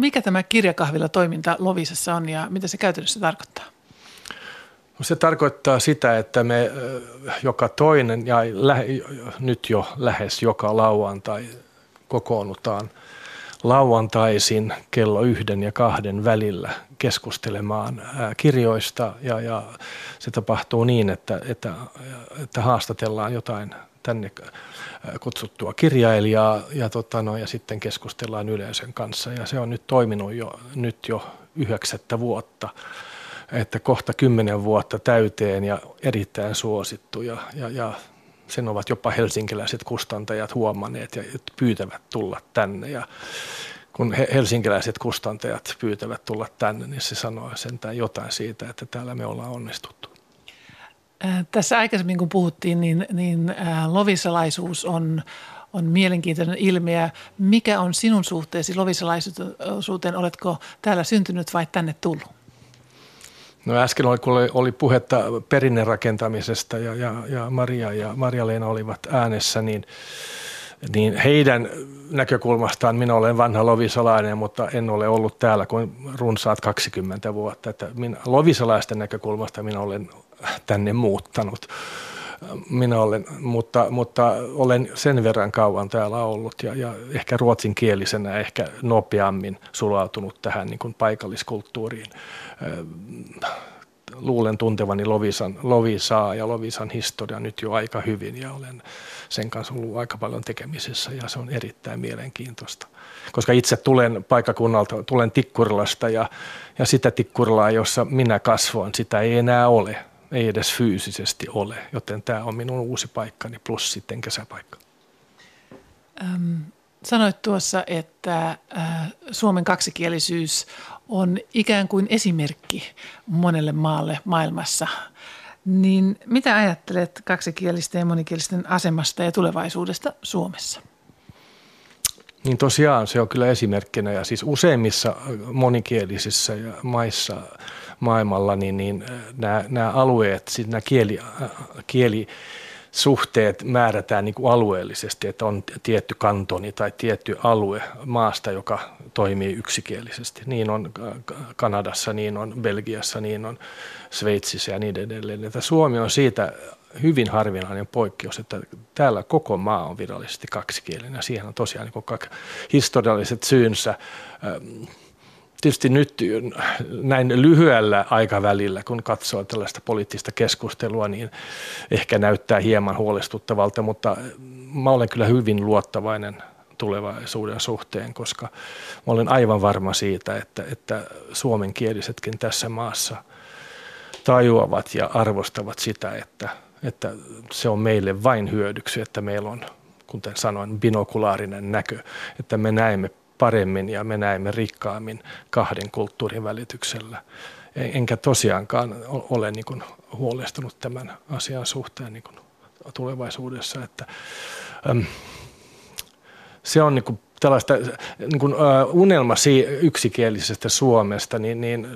Mikä tämä kirjakahvila toiminta Lovisassa on ja mitä se käytännössä tarkoittaa? Se tarkoittaa sitä, että me joka toinen ja nyt jo lähes joka lauantai kokoonnutaan lauantaisin kello yhden ja kahden välillä keskustelemaan kirjoista. Ja, ja se tapahtuu niin, että, että, että haastatellaan jotain tänne kutsuttua kirjailijaa ja, tota, no, ja sitten keskustellaan yleisön kanssa. Ja se on nyt toiminut jo, nyt jo yhdeksättä vuotta että kohta kymmenen vuotta täyteen ja erittäin suosittu ja, ja, ja sen ovat jopa helsinkiläiset kustantajat huomanneet ja pyytävät tulla tänne ja kun helsinkiläiset kustantajat pyytävät tulla tänne, niin se sanoo sentään jotain siitä, että täällä me ollaan onnistuttu. Tässä aikaisemmin kun puhuttiin, niin, niin lovisalaisuus on, on mielenkiintoinen ilmiö. Mikä on sinun suhteesi lovisalaisuuteen? Oletko täällä syntynyt vai tänne tullut? No äsken oli, kun oli puhetta perinnerakentamisesta ja, ja, ja Maria ja Maria-Leena olivat äänessä, niin, niin heidän näkökulmastaan minä olen vanha lovisalainen, mutta en ole ollut täällä kuin runsaat 20 vuotta. Että minä, lovisalaisten näkökulmasta minä olen tänne muuttanut. Minä olen, mutta, mutta olen sen verran kauan täällä ollut ja, ja ehkä ruotsinkielisenä ehkä nopeammin sulautunut tähän niin kuin paikalliskulttuuriin luulen tuntevani Lovisan, Lovisaa ja Lovisan historia nyt jo aika hyvin ja olen sen kanssa ollut aika paljon tekemisissä ja se on erittäin mielenkiintoista. Koska itse tulen paikakunnalta, tulen Tikkurilasta ja, ja sitä Tikkurilaa, jossa minä kasvoin, sitä ei enää ole, ei edes fyysisesti ole, joten tämä on minun uusi paikkani plus sitten kesäpaikka. Ähm, sanoit tuossa, että äh, Suomen kaksikielisyys on ikään kuin esimerkki monelle maalle maailmassa. Niin mitä ajattelet kaksikielisten ja monikielisten asemasta ja tulevaisuudesta Suomessa? Niin tosiaan se on kyllä esimerkkinä ja siis useimmissa monikielisissä maissa maailmalla niin, niin nämä, nämä alueet, siis nämä kieli, kieli suhteet määrätään niin kuin alueellisesti, että on tietty kantoni tai tietty alue maasta, joka toimii yksikielisesti. Niin on Kanadassa, niin on Belgiassa, niin on Sveitsissä ja niin edelleen. Että Suomi on siitä hyvin harvinainen poikkeus, että täällä koko maa on virallisesti kaksikielinen. Siihen on tosiaan niin historialliset syynsä. Tietysti nyt näin lyhyellä aikavälillä, kun katsoo tällaista poliittista keskustelua, niin ehkä näyttää hieman huolestuttavalta, mutta mä olen kyllä hyvin luottavainen tulevaisuuden suhteen, koska mä olen aivan varma siitä, että, että suomenkielisetkin tässä maassa tajuavat ja arvostavat sitä, että, että se on meille vain hyödyksi, että meillä on, kuten sanoin, binokulaarinen näkö, että me näemme paremmin ja me näemme rikkaammin kahden kulttuurin välityksellä. Enkä tosiaankaan ole niin kuin huolestunut tämän asian suhteen niin kuin tulevaisuudessa. Että, äm, se on niin kuin tällaista niin kuin, unelma yksikielisestä Suomesta, niin, niin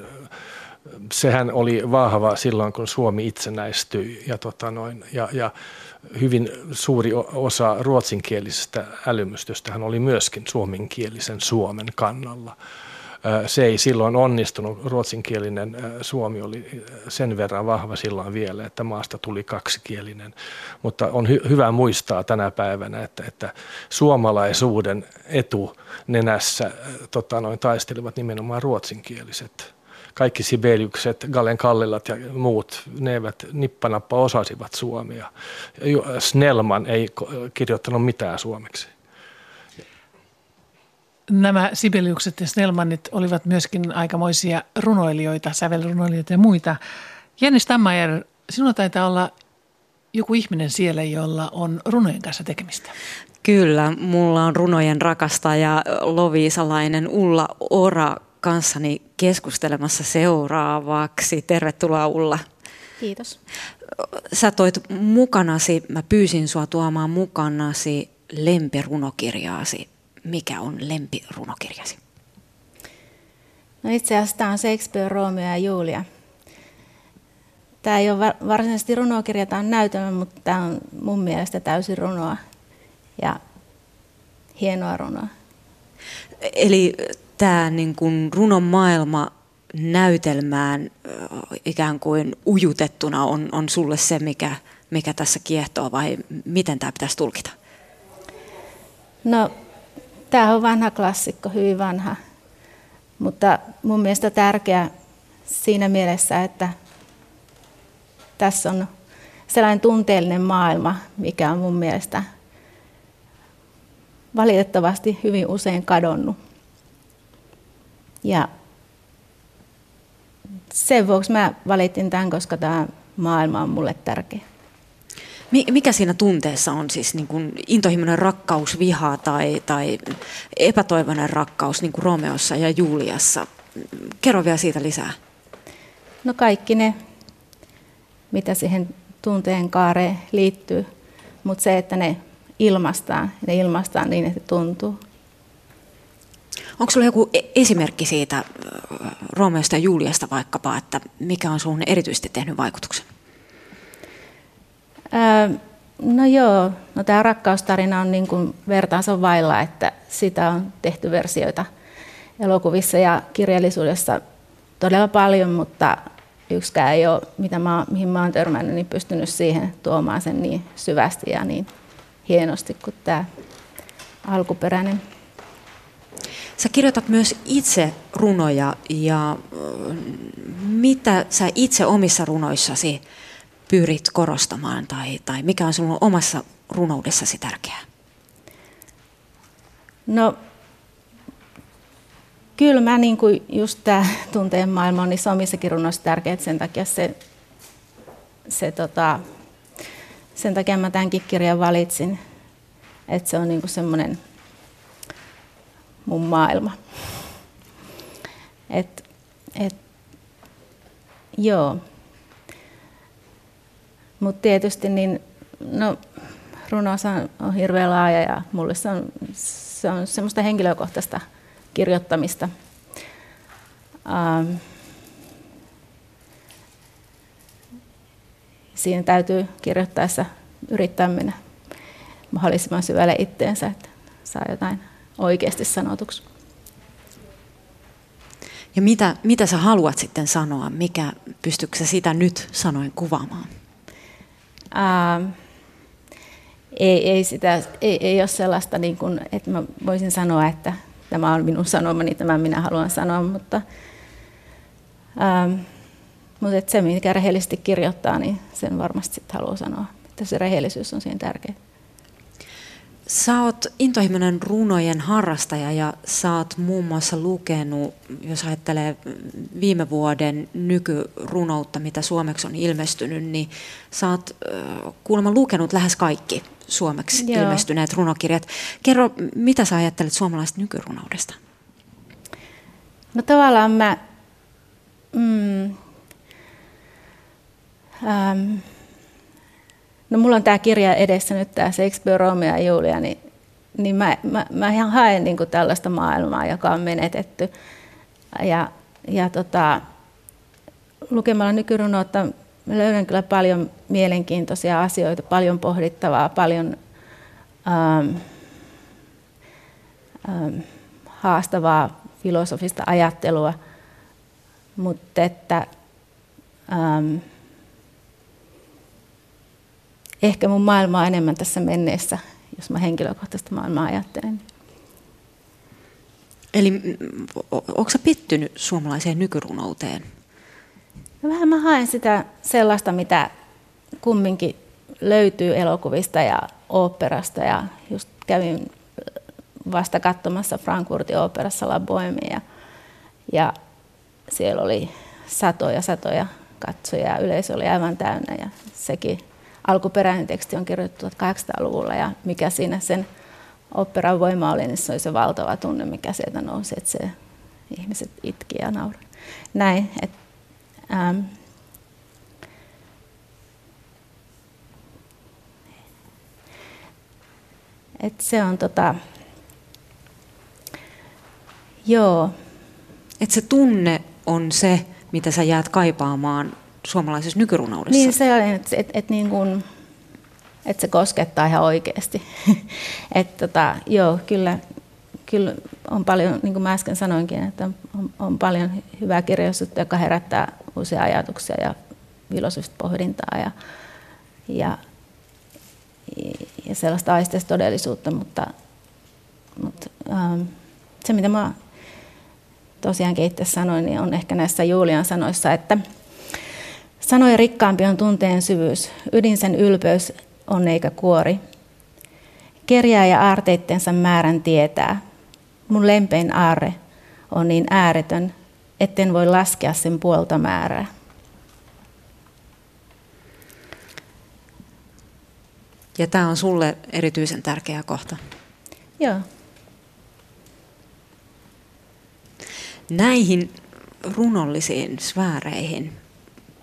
sehän oli vahva silloin, kun Suomi itsenäistyi ja, tota noin, ja, ja hyvin suuri osa ruotsinkielisestä älymystöstähän oli myöskin suomenkielisen Suomen kannalla. Se ei silloin onnistunut. Ruotsinkielinen Suomi oli sen verran vahva silloin vielä, että maasta tuli kaksikielinen. Mutta on hy- hyvä muistaa tänä päivänä, että, että suomalaisuuden etu nenässä tota, noin, taistelivat nimenomaan ruotsinkieliset kaikki Sibeliukset, Galen Kallilat ja muut, ne eivät nippanappa osasivat suomea. Snellman ei kirjoittanut mitään suomeksi. Nämä Sibeliukset ja Snellmanit olivat myöskin aikamoisia runoilijoita, sävelrunoilijoita ja muita. Jenni Stammajer, sinulla taitaa olla joku ihminen siellä, jolla on runojen kanssa tekemistä. Kyllä, mulla on runojen rakastaja loviisalainen Ulla Ora kanssani keskustelemassa seuraavaksi. Tervetuloa Ulla. Kiitos. Sä toit mukanasi, mä pyysin sua tuomaan mukanasi lempirunokirjaasi. Mikä on lempirunokirjasi? No itse asiassa tämä on Shakespeare, Romeo ja Julia. Tämä ei ole varsinaisesti runokirja, tämä on näytelmä, mutta tämä on mun mielestä täysin runoa ja hienoa runoa. Eli tämä niin kuin runon maailma näytelmään ikään kuin ujutettuna on, on sulle se, mikä, mikä tässä kiehtoo vai miten tämä pitäisi tulkita? No, tämä on vanha klassikko, hyvin vanha, mutta mun mielestä tärkeä siinä mielessä, että tässä on sellainen tunteellinen maailma, mikä on mun mielestä valitettavasti hyvin usein kadonnut. Ja sen vuoksi mä valitin tämän, koska tämä maailma on mulle tärkeä. Mikä siinä tunteessa on siis niin kuin intohimoinen rakkaus, viha tai, tai epätoivoinen rakkaus niin kuin Romeossa ja Juliassa? Kerro vielä siitä lisää. No kaikki ne, mitä siihen tunteen kaareen liittyy, mutta se, että ne ilmastaan, ne ilmastaan niin, että tuntuu. Onko sinulla joku e- esimerkki siitä Romeosta ja Juliasta vaikkapa, että mikä on sinulle erityisesti tehnyt vaikutuksen? No joo, no tämä rakkaustarina on niin kuin vertaansa vailla, että sitä on tehty versioita elokuvissa ja kirjallisuudessa todella paljon, mutta yksikään ei ole, mitä mä, mihin mä oon törmännyt, niin pystynyt siihen tuomaan sen niin syvästi ja niin hienosti kuin tämä alkuperäinen. Sä kirjoitat myös itse runoja ja mitä sä itse omissa runoissasi pyrit korostamaan tai, tai mikä on sinun omassa runoudessasi tärkeää? No kyllä mä niin kuin just tämä tunteen maailma on niissä omissakin runoissa tärkeä, sen takia se, se tota, sen takia mä tämänkin kirjan valitsin, että se on niin kuin semmoinen mun maailma. Et, et, joo. Mutta tietysti niin, no, runosa on hirveän laaja ja mulle se on, se on semmoista henkilökohtaista kirjoittamista. Ähm, siinä täytyy kirjoittaessa yrittää mennä mahdollisimman syvälle itteensä, että saa jotain oikeasti sanotuksi. Ja mitä, mitä sä haluat sitten sanoa? Mikä, pystytkö sä sitä nyt sanoin kuvaamaan? Ää, ei, ei, sitä, ei, ei ole sellaista, niin kuin, että mä voisin sanoa, että tämä on minun sanomani, tämä minä haluan sanoa, mutta, ähm, mutta että se, mikä rehellisesti kirjoittaa, niin sen varmasti sitten haluaa sanoa. Että se rehellisyys on siinä tärkeää. Sä oot intohimoinen runojen harrastaja ja sä oot muun muassa lukenut, jos ajattelee viime vuoden nykyrunoutta, mitä suomeksi on ilmestynyt, niin sä oot kuulemma lukenut lähes kaikki suomeksi Joo. ilmestyneet runokirjat. Kerro, mitä sä ajattelet suomalaisesta nykyrunoudesta? No tavallaan mä... Mm, ähm, no mulla on tämä kirja edessä nyt, tämä Shakespeare, Romeo ja Julia, niin, niin mä, mä, mä ihan haen niin kuin tällaista maailmaa, joka on menetetty. Ja, ja tota, lukemalla nykyrunoutta mä löydän kyllä paljon mielenkiintoisia asioita, paljon pohdittavaa, paljon ähm, ähm, haastavaa filosofista ajattelua, mutta että ähm, ehkä mun maailma on enemmän tässä menneessä, jos mä henkilökohtaista maailmaa ajattelen. Eli onko sä pettynyt suomalaiseen nykyrunouteen? No vähän mä haen sitä sellaista, mitä kumminkin löytyy elokuvista ja oopperasta. Ja just kävin vasta katsomassa Frankfurtin oopperassa La Bohemia. Ja, ja siellä oli satoja satoja katsoja ja yleisö oli aivan täynnä. Ja sekin alkuperäinen teksti on kirjoitettu 1800-luvulla ja mikä siinä sen operan voima oli, niin se oli se valtava tunne, mikä sieltä nousi, että se ihmiset itki ja nauri. Näin, että ähm, et se on tota, joo. Että se tunne on se, mitä sä jäät kaipaamaan suomalaisessa nykyrunoudessa. Niin se on, että et, et niin kun, et se koskettaa ihan oikeasti. (laughs) et tota, joo, kyllä, kyllä on paljon, niin kuin mä äsken sanoinkin, että on, on paljon hyvää kirjallisuutta, joka herättää uusia ajatuksia ja filosofista pohdintaa ja, ja, ja sellaista aisteista todellisuutta, mutta, mutta ähm, se mitä mä tosiaankin itse sanoin, niin on ehkä näissä Julian sanoissa, että Sanoja rikkaampi on tunteen syvyys, ydin sen ylpeys on eikä kuori. Kerjää ja aarteittensa määrän tietää. Mun lempein aarre on niin ääretön, etten voi laskea sen puolta määrää. Ja tämä on sulle erityisen tärkeä kohta. Joo. Näihin runollisiin sfääreihin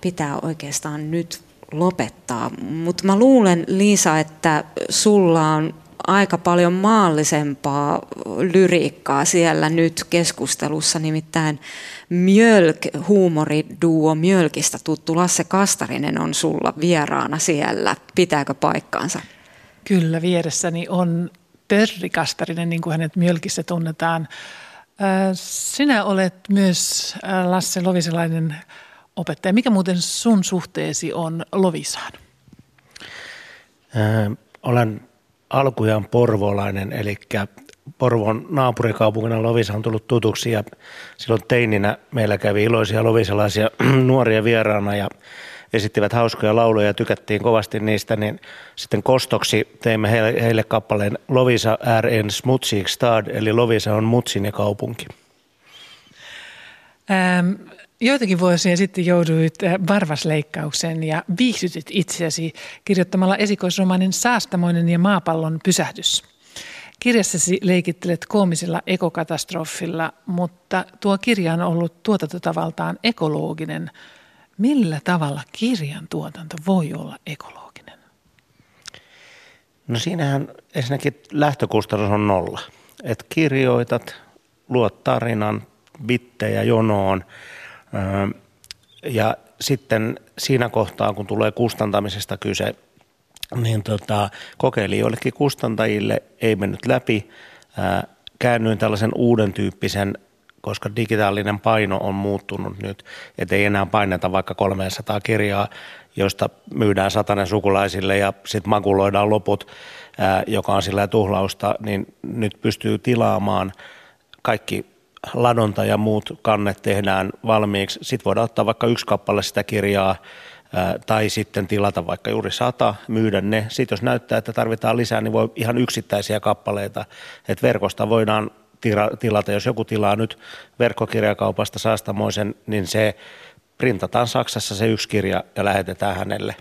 pitää oikeastaan nyt lopettaa. Mutta mä luulen, Liisa, että sulla on aika paljon maallisempaa lyriikkaa siellä nyt keskustelussa, nimittäin Mjölk, huumoriduo Mjölkistä tuttu Lasse Kastarinen on sulla vieraana siellä. Pitääkö paikkaansa? Kyllä, vieressäni on Terri Kastarinen, niin kuin hänet Mjölkissä tunnetaan. Sinä olet myös Lasse Loviselainen opettaja. Mikä muuten sun suhteesi on Lovisaan? Äh, olen alkujaan porvolainen, eli Porvon naapurikaupungina Lovisa on tullut tutuksi ja silloin teininä meillä kävi iloisia lovisalaisia (clears throat) nuoria vieraana ja esittivät hauskoja lauluja ja tykättiin kovasti niistä, niin sitten kostoksi teimme heille, heille kappaleen Lovisa är en smutsig stad, eli Lovisa on mutsinen kaupunki. Ähm, Joitakin vuosia sitten jouduit varvasleikkaukseen ja viihdytit itseäsi kirjoittamalla esikoisromanin Saastamoinen ja maapallon pysähdys. Kirjassasi leikittelet koomisella ekokatastrofilla, mutta tuo kirja on ollut tuotantotavaltaan ekologinen. Millä tavalla kirjan tuotanto voi olla ekologinen? No siinähän ensinnäkin lähtökustannus on nolla. Että kirjoitat, luot tarinan, bittejä jonoon – ja sitten siinä kohtaa, kun tulee kustantamisesta kyse, niin tota, kokeilin joillekin kustantajille, ei mennyt läpi. Käännyin tällaisen uuden tyyppisen, koska digitaalinen paino on muuttunut nyt, että ei enää paineta vaikka 300 kirjaa, joista myydään satanen sukulaisille ja sitten makuloidaan loput, joka on sillä tuhlausta, niin nyt pystyy tilaamaan kaikki ladonta ja muut kannet tehdään valmiiksi. Sitten voidaan ottaa vaikka yksi kappale sitä kirjaa tai sitten tilata vaikka juuri sata, myydä ne. Sitten jos näyttää, että tarvitaan lisää, niin voi ihan yksittäisiä kappaleita. että verkosta voidaan tilata, jos joku tilaa nyt verkkokirjakaupasta saastamoisen, niin se printataan Saksassa se yksi kirja ja lähetetään hänelle.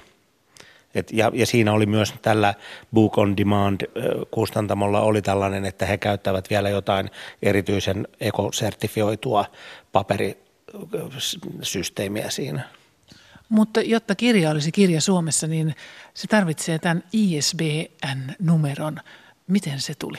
Et ja, ja siinä oli myös tällä Book on Demand-kustantamolla oli tällainen, että he käyttävät vielä jotain erityisen ekosertifioitua paperisysteemiä siinä. Mutta jotta kirja olisi kirja Suomessa, niin se tarvitsee tämän ISBN-numeron. Miten se tuli?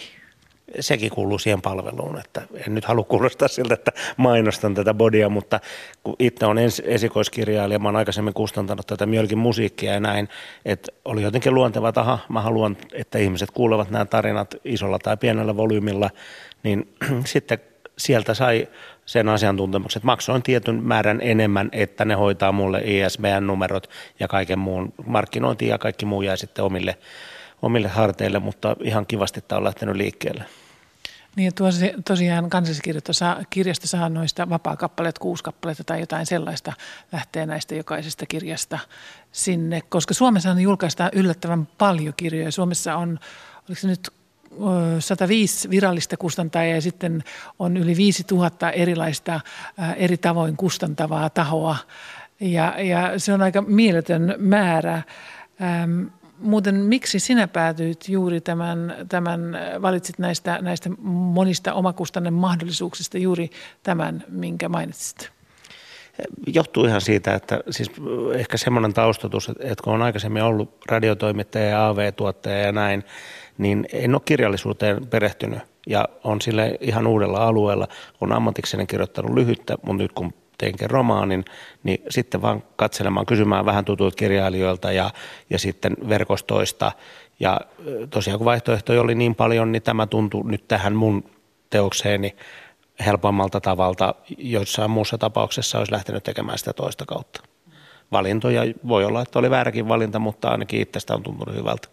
Sekin kuuluu siihen palveluun, että en nyt halua kuulostaa siltä, että mainostan tätä bodia, mutta kun itse on esikoiskirjailija, mä oon aikaisemmin kustantanut tätä Mjölkin musiikkia ja näin, että oli jotenkin luonteva, että aha, mä haluan, että ihmiset kuulevat nämä tarinat isolla tai pienellä volyymilla, niin (clears throat) sitten sieltä sai sen asiantuntemuksen, että maksoin tietyn määrän enemmän, että ne hoitaa mulle ISBN-numerot ja kaiken muun markkinointi ja kaikki muu jäi sitten omille omille harteille, mutta ihan kivasti tämä on lähtenyt liikkeelle. Niin, tuosi, tosiaan kansalliskirjasto saa noista vapaa-kappaleet, kuusi kappaletta tai jotain sellaista lähtee näistä jokaisesta kirjasta sinne, koska Suomessa on julkaistaan yllättävän paljon kirjoja. Suomessa on, oliko se nyt 105 virallista kustantajaa ja sitten on yli 5000 erilaista eri tavoin kustantavaa tahoa. Ja, ja se on aika mieletön määrä. Muuten miksi sinä päätyit juuri tämän, tämän valitsit näistä, näistä monista omakustanne mahdollisuuksista juuri tämän, minkä mainitsit? Johtuu ihan siitä, että siis ehkä semmoinen taustatus, että kun on aikaisemmin ollut radiotoimittaja ja AV-tuottaja ja näin, niin en ole kirjallisuuteen perehtynyt ja on sille ihan uudella alueella. On ammatikseni kirjoittanut lyhyttä, mutta nyt kun teinkin romaanin, niin sitten vaan katselemaan, kysymään vähän tutuilta kirjailijoilta ja, ja sitten verkostoista. Ja tosiaan kun vaihtoehtoja oli niin paljon, niin tämä tuntui nyt tähän mun teokseeni helpommalta tavalta. Joissain muussa tapauksessa olisi lähtenyt tekemään sitä toista kautta. Valintoja voi olla, että oli vääräkin valinta, mutta ainakin itsestä on tuntunut hyvältä.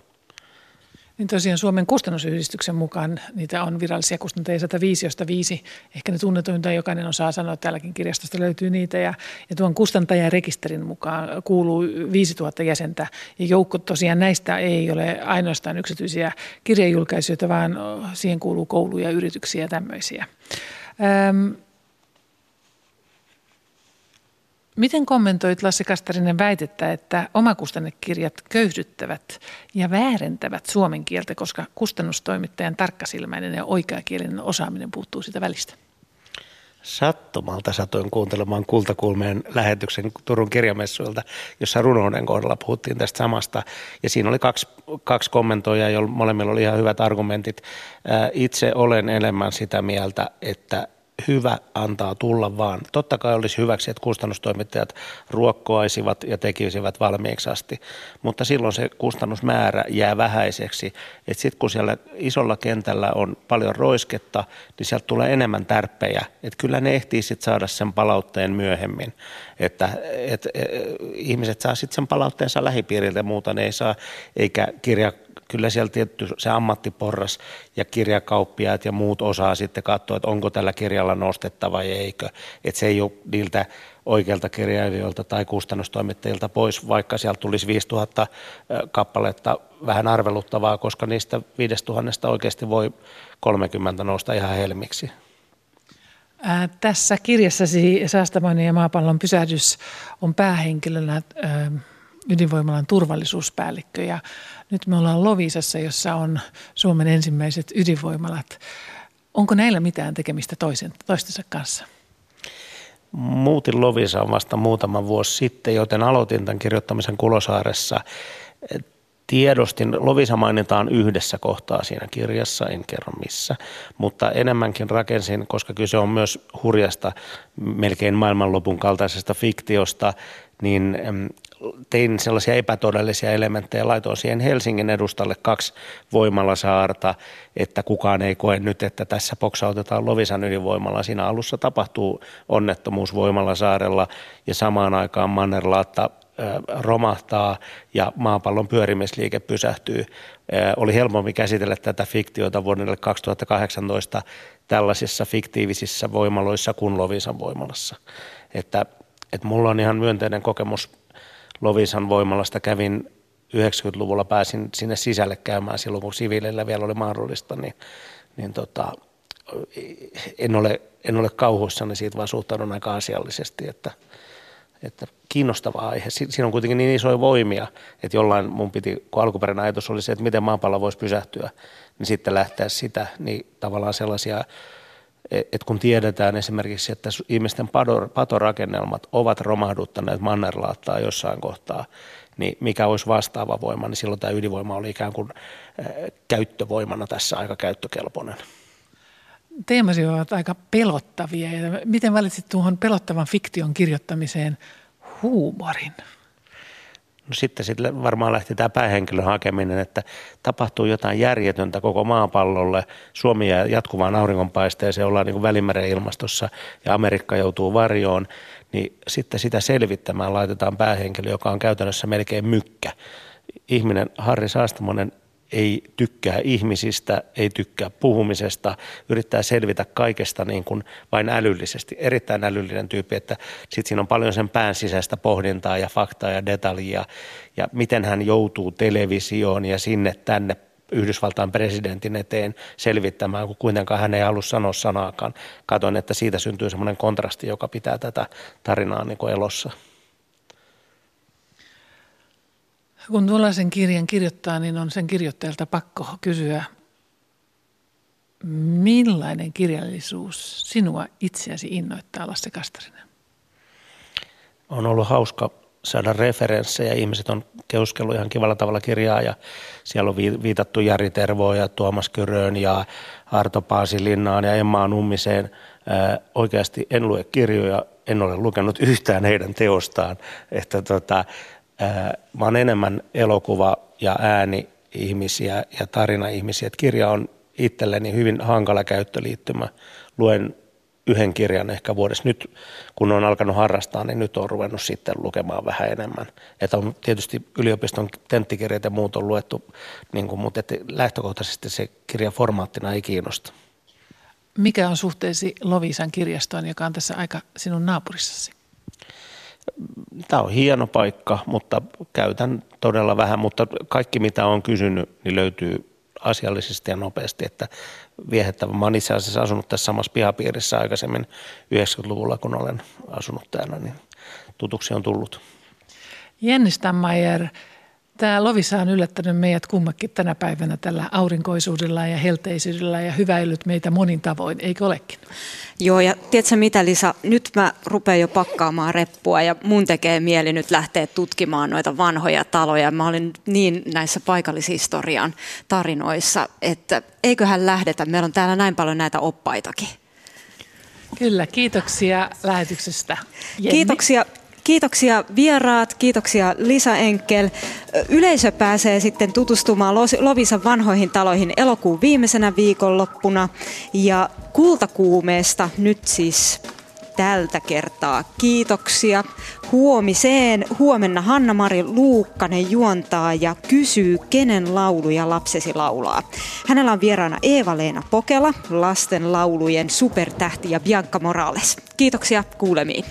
Niin tosiaan Suomen kustannusyhdistyksen mukaan niitä on virallisia kustantajia 105, josta viisi, ehkä ne tunnetuinta jokainen osaa sanoa, että täälläkin kirjastosta löytyy niitä. Ja, ja tuon kustantajarekisterin mukaan kuuluu 5000 jäsentä ja joukko tosiaan näistä ei ole ainoastaan yksityisiä kirjajulkaisijoita, vaan siihen kuuluu kouluja, yrityksiä ja tämmöisiä. Öm, Miten kommentoit Lasse Kastarinen väitettä, että omakustannekirjat köyhdyttävät ja väärentävät suomen kieltä, koska kustannustoimittajan tarkkasilmäinen ja oikeakielinen osaaminen puuttuu sitä välistä? Sattumalta satoin kuuntelemaan Kultakulmeen lähetyksen Turun kirjamessuilta, jossa runouden kohdalla puhuttiin tästä samasta. Ja siinä oli kaksi, kaksi kommentoijaa, joilla molemmilla oli ihan hyvät argumentit. Itse olen enemmän sitä mieltä, että hyvä antaa tulla vaan. Totta kai olisi hyväksi, että kustannustoimittajat ruokkoaisivat ja tekisivät valmiiksi asti, mutta silloin se kustannusmäärä jää vähäiseksi. Että sitten kun siellä isolla kentällä on paljon roisketta, niin sieltä tulee enemmän tärppejä. Että kyllä ne ehtii sitten saada sen palautteen myöhemmin. Että et, et, ihmiset saa sitten sen palautteensa lähipiiriltä ja muuta, ne ei saa, eikä kirja kyllä siellä tietty se ammattiporras ja kirjakauppiaat ja muut osaa sitten katsoa, että onko tällä kirjalla nostetta vai eikö. Että se ei ole niiltä oikeilta kirjailijoilta tai kustannustoimittajilta pois, vaikka sieltä tulisi 5000 kappaletta vähän arveluttavaa, koska niistä 5000 oikeasti voi 30 nousta ihan helmiksi. Ää, tässä kirjassasi Säästämoinen ja maapallon pysähdys on päähenkilönä ää, ydinvoimalan turvallisuuspäällikkö ja nyt me ollaan Lovisassa, jossa on Suomen ensimmäiset ydinvoimalat. Onko näillä mitään tekemistä toisen, toistensa kanssa? Muutin Lovisaan vasta muutama vuosi sitten, joten aloitin tämän kirjoittamisen Kulosaaressa. Tiedostin, Lovisa mainitaan yhdessä kohtaa siinä kirjassa, en kerro missä, mutta enemmänkin rakensin, koska kyse on myös hurjasta, melkein maailmanlopun kaltaisesta fiktiosta, niin tein sellaisia epätodellisia elementtejä, laitoin siihen Helsingin edustalle kaksi voimalasaarta, että kukaan ei koe nyt, että tässä poksautetaan Lovisan ydinvoimalla. Siinä alussa tapahtuu onnettomuus voimalasaarella ja samaan aikaan Mannerlaatta romahtaa ja maapallon pyörimisliike pysähtyy. Oli helpompi käsitellä tätä fiktiota vuodelle 2018 tällaisissa fiktiivisissa voimaloissa kuin Lovisan voimalassa. Että, että mulla on ihan myönteinen kokemus Lovisan voimalasta. Kävin 90-luvulla pääsin sinne sisälle käymään silloin, kun siviileillä vielä oli mahdollista, niin, niin tota, en, ole, en ole kauhuissani siitä, vaan suhtaudun aika asiallisesti, että, että kiinnostava aihe. Siinä on kuitenkin niin isoja voimia, että jollain mun piti, kun alkuperäinen ajatus oli se, että miten maapallo voisi pysähtyä, niin sitten lähteä sitä, niin tavallaan sellaisia, että kun tiedetään esimerkiksi, että ihmisten patorakennelmat ovat romahduttaneet mannerlaattaa jossain kohtaa, niin mikä olisi vastaava voima, niin silloin tämä ydinvoima oli ikään kuin käyttövoimana tässä aika käyttökelpoinen. Teemasi ovat aika pelottavia. Miten valitsit tuohon pelottavan fiktion kirjoittamiseen huumorin? No sitten sille varmaan lähti tämä päähenkilön hakeminen, että tapahtuu jotain järjetöntä koko maapallolle. Suomi jää jatkuvaan auringonpaisteeseen, ollaan niin kuin välimeren ilmastossa ja Amerikka joutuu varjoon. Niin sitten sitä selvittämään laitetaan päähenkilö, joka on käytännössä melkein mykkä. Ihminen, Harri Saastamonen, ei tykkää ihmisistä, ei tykkää puhumisesta, yrittää selvitä kaikesta niin kuin vain älyllisesti. Erittäin älyllinen tyyppi, että sitten siinä on paljon sen pään sisäistä pohdintaa ja faktaa ja detaljia ja miten hän joutuu televisioon ja sinne tänne Yhdysvaltain presidentin eteen selvittämään, kun kuitenkaan hän ei halua sanoa sanaakaan. Katoin, että siitä syntyy semmoinen kontrasti, joka pitää tätä tarinaa niin kuin elossa. Kun tuollaisen kirjan kirjoittaa, niin on sen kirjoittajalta pakko kysyä, millainen kirjallisuus sinua itseäsi innoittaa, Lasse Kastarinen? On ollut hauska saada referenssejä. Ihmiset on keuskellut ihan kivalla tavalla kirjaa ja siellä on viitattu Jari Tervoon ja Tuomas Kyröön ja Arto Paasilinnaan ja Emma Nummiseen. oikeasti en lue kirjoja, en ole lukenut yhtään heidän teostaan. Että tota, mä oon enemmän elokuva- ja ääni-ihmisiä ja tarina-ihmisiä. Et kirja on itselleni hyvin hankala käyttöliittymä. Luen yhden kirjan ehkä vuodessa. Nyt kun on alkanut harrastaa, niin nyt on ruvennut sitten lukemaan vähän enemmän. Että on tietysti yliopiston tenttikirjat ja muut on luettu, niin kuin, mutta lähtökohtaisesti se kirja formaattina ei kiinnosta. Mikä on suhteesi Lovisan kirjastoon, joka on tässä aika sinun naapurissasi? Tämä on hieno paikka, mutta käytän todella vähän, mutta kaikki mitä on kysynyt, niin löytyy asiallisesti ja nopeasti, että viehättävä. Mä olen itse asiassa asunut tässä samassa pihapiirissä aikaisemmin 90-luvulla, kun olen asunut täällä, niin tutuksi on tullut. Jenni Stammayer, Tämä Lovisa on yllättänyt meidät kummakin tänä päivänä tällä aurinkoisuudella ja helteisyydellä ja hyväillyt meitä monin tavoin, eikö olekin? Joo, ja tiedätkö mitä Lisa, nyt mä rupean jo pakkaamaan reppua ja mun tekee mieli nyt lähteä tutkimaan noita vanhoja taloja. Mä olin niin näissä paikallishistorian tarinoissa, että eiköhän lähdetä, meillä on täällä näin paljon näitä oppaitakin. Kyllä, kiitoksia lähetyksestä. Jenni. Kiitoksia Kiitoksia vieraat, kiitoksia Lisa Enkel. Yleisö pääsee sitten tutustumaan Lovisan vanhoihin taloihin elokuun viimeisenä viikonloppuna. Ja kultakuumeesta nyt siis tältä kertaa kiitoksia. Huomiseen huomenna Hanna-Mari Luukkanen juontaa ja kysyy, kenen lauluja lapsesi laulaa. Hänellä on vieraana Eeva-Leena Pokela, lasten laulujen supertähti ja Bianca Morales. Kiitoksia kuulemiin.